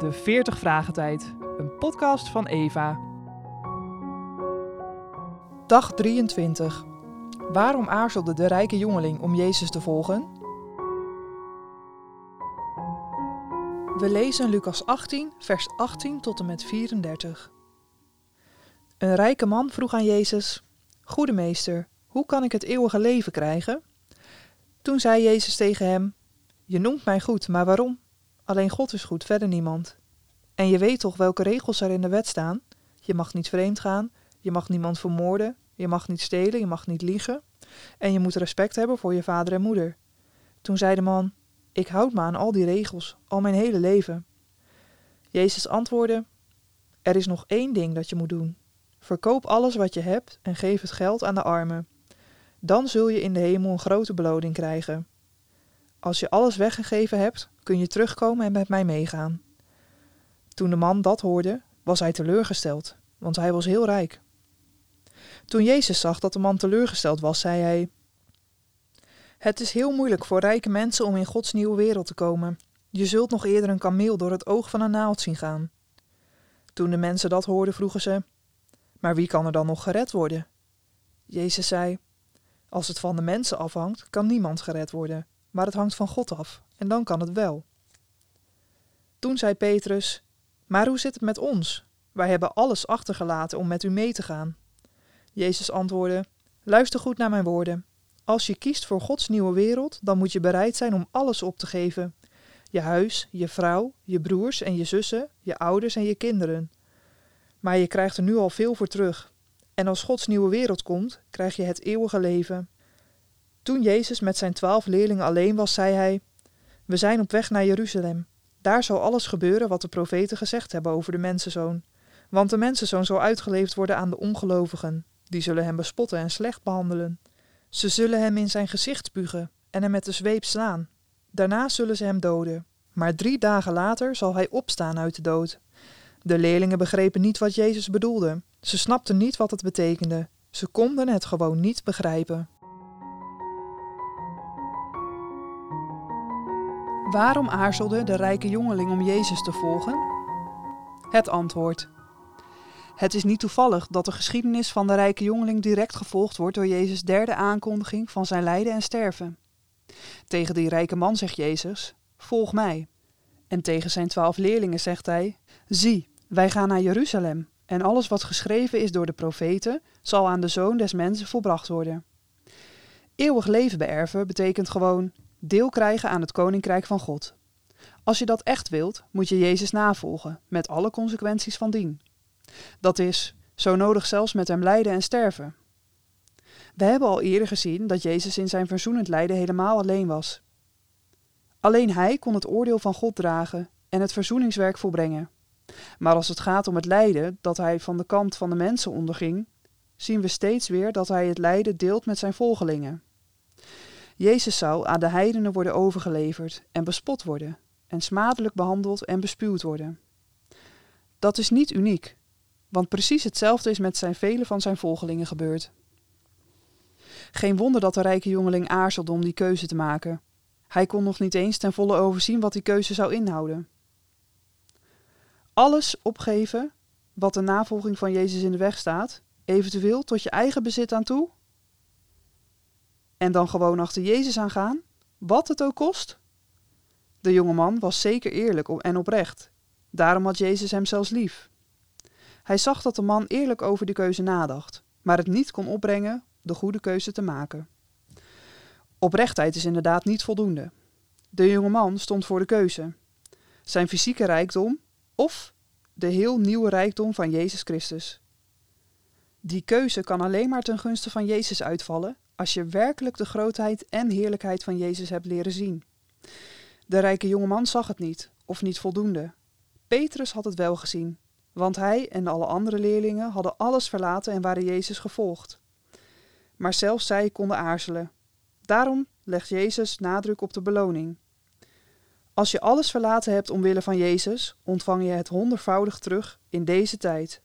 De 40 Vragen Tijd, een podcast van Eva. Dag 23. Waarom aarzelde de rijke jongeling om Jezus te volgen? We lezen Lucas 18, vers 18 tot en met 34. Een rijke man vroeg aan Jezus: Goede meester, hoe kan ik het eeuwige leven krijgen? Toen zei Jezus tegen hem: Je noemt mij goed, maar waarom? Alleen God is goed, verder niemand. En je weet toch welke regels er in de wet staan? Je mag niet vreemd gaan, je mag niemand vermoorden, je mag niet stelen, je mag niet liegen. En je moet respect hebben voor je vader en moeder. Toen zei de man: Ik houd me aan al die regels, al mijn hele leven. Jezus antwoordde: Er is nog één ding dat je moet doen. Verkoop alles wat je hebt en geef het geld aan de armen. Dan zul je in de hemel een grote beloning krijgen. Als je alles weggegeven hebt, kun je terugkomen en met mij meegaan. Toen de man dat hoorde, was hij teleurgesteld, want hij was heel rijk. Toen Jezus zag dat de man teleurgesteld was, zei hij: Het is heel moeilijk voor rijke mensen om in Gods nieuwe wereld te komen. Je zult nog eerder een kameel door het oog van een naald zien gaan. Toen de mensen dat hoorden, vroegen ze: Maar wie kan er dan nog gered worden? Jezus zei: Als het van de mensen afhangt, kan niemand gered worden, maar het hangt van God af, en dan kan het wel. Toen zei Petrus: Maar hoe zit het met ons? Wij hebben alles achtergelaten om met u mee te gaan. Jezus antwoordde: Luister goed naar mijn woorden. Als je kiest voor Gods nieuwe wereld, dan moet je bereid zijn om alles op te geven: je huis, je vrouw, je broers en je zussen, je ouders en je kinderen. Maar je krijgt er nu al veel voor terug. En als Gods nieuwe wereld komt, krijg je het eeuwige leven. Toen Jezus met zijn twaalf leerlingen alleen was, zei hij: We zijn op weg naar Jeruzalem. Daar zal alles gebeuren wat de profeten gezegd hebben over de mensenzoon. Want de mensenzoon zal uitgeleefd worden aan de ongelovigen. Die zullen hem bespotten en slecht behandelen. Ze zullen hem in zijn gezicht spugen en hem met de zweep slaan. Daarna zullen ze hem doden. Maar drie dagen later zal hij opstaan uit de dood. De leerlingen begrepen niet wat Jezus bedoelde. Ze snapten niet wat het betekende. Ze konden het gewoon niet begrijpen. Waarom aarzelde de rijke jongeling om Jezus te volgen? Het antwoord. Het is niet toevallig dat de geschiedenis van de rijke jongeling direct gevolgd wordt door Jezus' derde aankondiging van zijn lijden en sterven. Tegen die rijke man zegt Jezus: Volg mij. En tegen zijn twaalf leerlingen zegt hij: Zie, wij gaan naar Jeruzalem, en alles wat geschreven is door de profeten zal aan de zoon des mensen volbracht worden. Eeuwig leven beërven betekent gewoon deel krijgen aan het koninkrijk van God. Als je dat echt wilt, moet je Jezus navolgen, met alle consequenties van dien. Dat is, zo nodig zelfs met hem lijden en sterven. We hebben al eerder gezien dat Jezus in zijn verzoenend lijden helemaal alleen was. Alleen hij kon het oordeel van God dragen en het verzoeningswerk volbrengen. Maar als het gaat om het lijden dat hij van de kant van de mensen onderging, zien we steeds weer dat hij het lijden deelt met zijn volgelingen. Jezus zou aan de heidenen worden overgeleverd en bespot worden, en smadelijk behandeld en bespuwd worden. Dat is niet uniek, want precies hetzelfde is met zijn vele van zijn volgelingen gebeurd. Geen wonder dat de rijke jongeling aarzelde om die keuze te maken. Hij kon nog niet eens ten volle overzien wat die keuze zou inhouden. Alles opgeven wat de navolging van Jezus in de weg staat, eventueel tot je eigen bezit aan toe? En dan gewoon achter Jezus aangaan, wat het ook kost? De jonge man was zeker eerlijk en oprecht. Daarom had Jezus hem zelfs lief. Hij zag dat de man eerlijk over de keuze nadacht, maar het niet kon opbrengen de goede keuze te maken. Oprechtheid is inderdaad niet voldoende. De jonge man stond voor de keuze: zijn fysieke rijkdom of de heel nieuwe rijkdom van Jezus Christus. Die keuze kan alleen maar ten gunste van Jezus uitvallen als je werkelijk de grootheid en heerlijkheid van Jezus hebt leren zien. De rijke jongeman zag het niet, of niet voldoende. Petrus had het wel gezien, want hij en alle andere leerlingen hadden alles verlaten en waren Jezus gevolgd. Maar zelfs zij konden aarzelen. Daarom legt Jezus nadruk op de beloning. Als je alles verlaten hebt omwille van Jezus, ontvang je het honderdvoudig terug in deze tijd.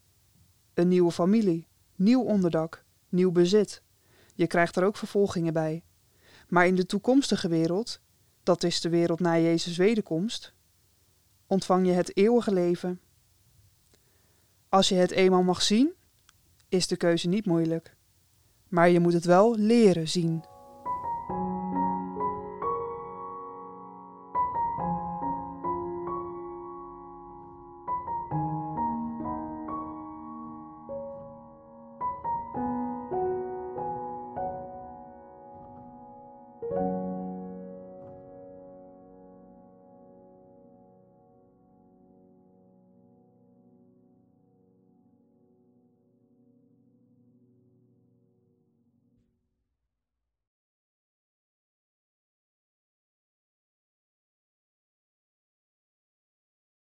Een nieuwe familie, nieuw onderdak, nieuw bezit. Je krijgt er ook vervolgingen bij. Maar in de toekomstige wereld, dat is de wereld na Jezus' wederkomst, ontvang je het eeuwige leven. Als je het eenmaal mag zien, is de keuze niet moeilijk. Maar je moet het wel leren zien.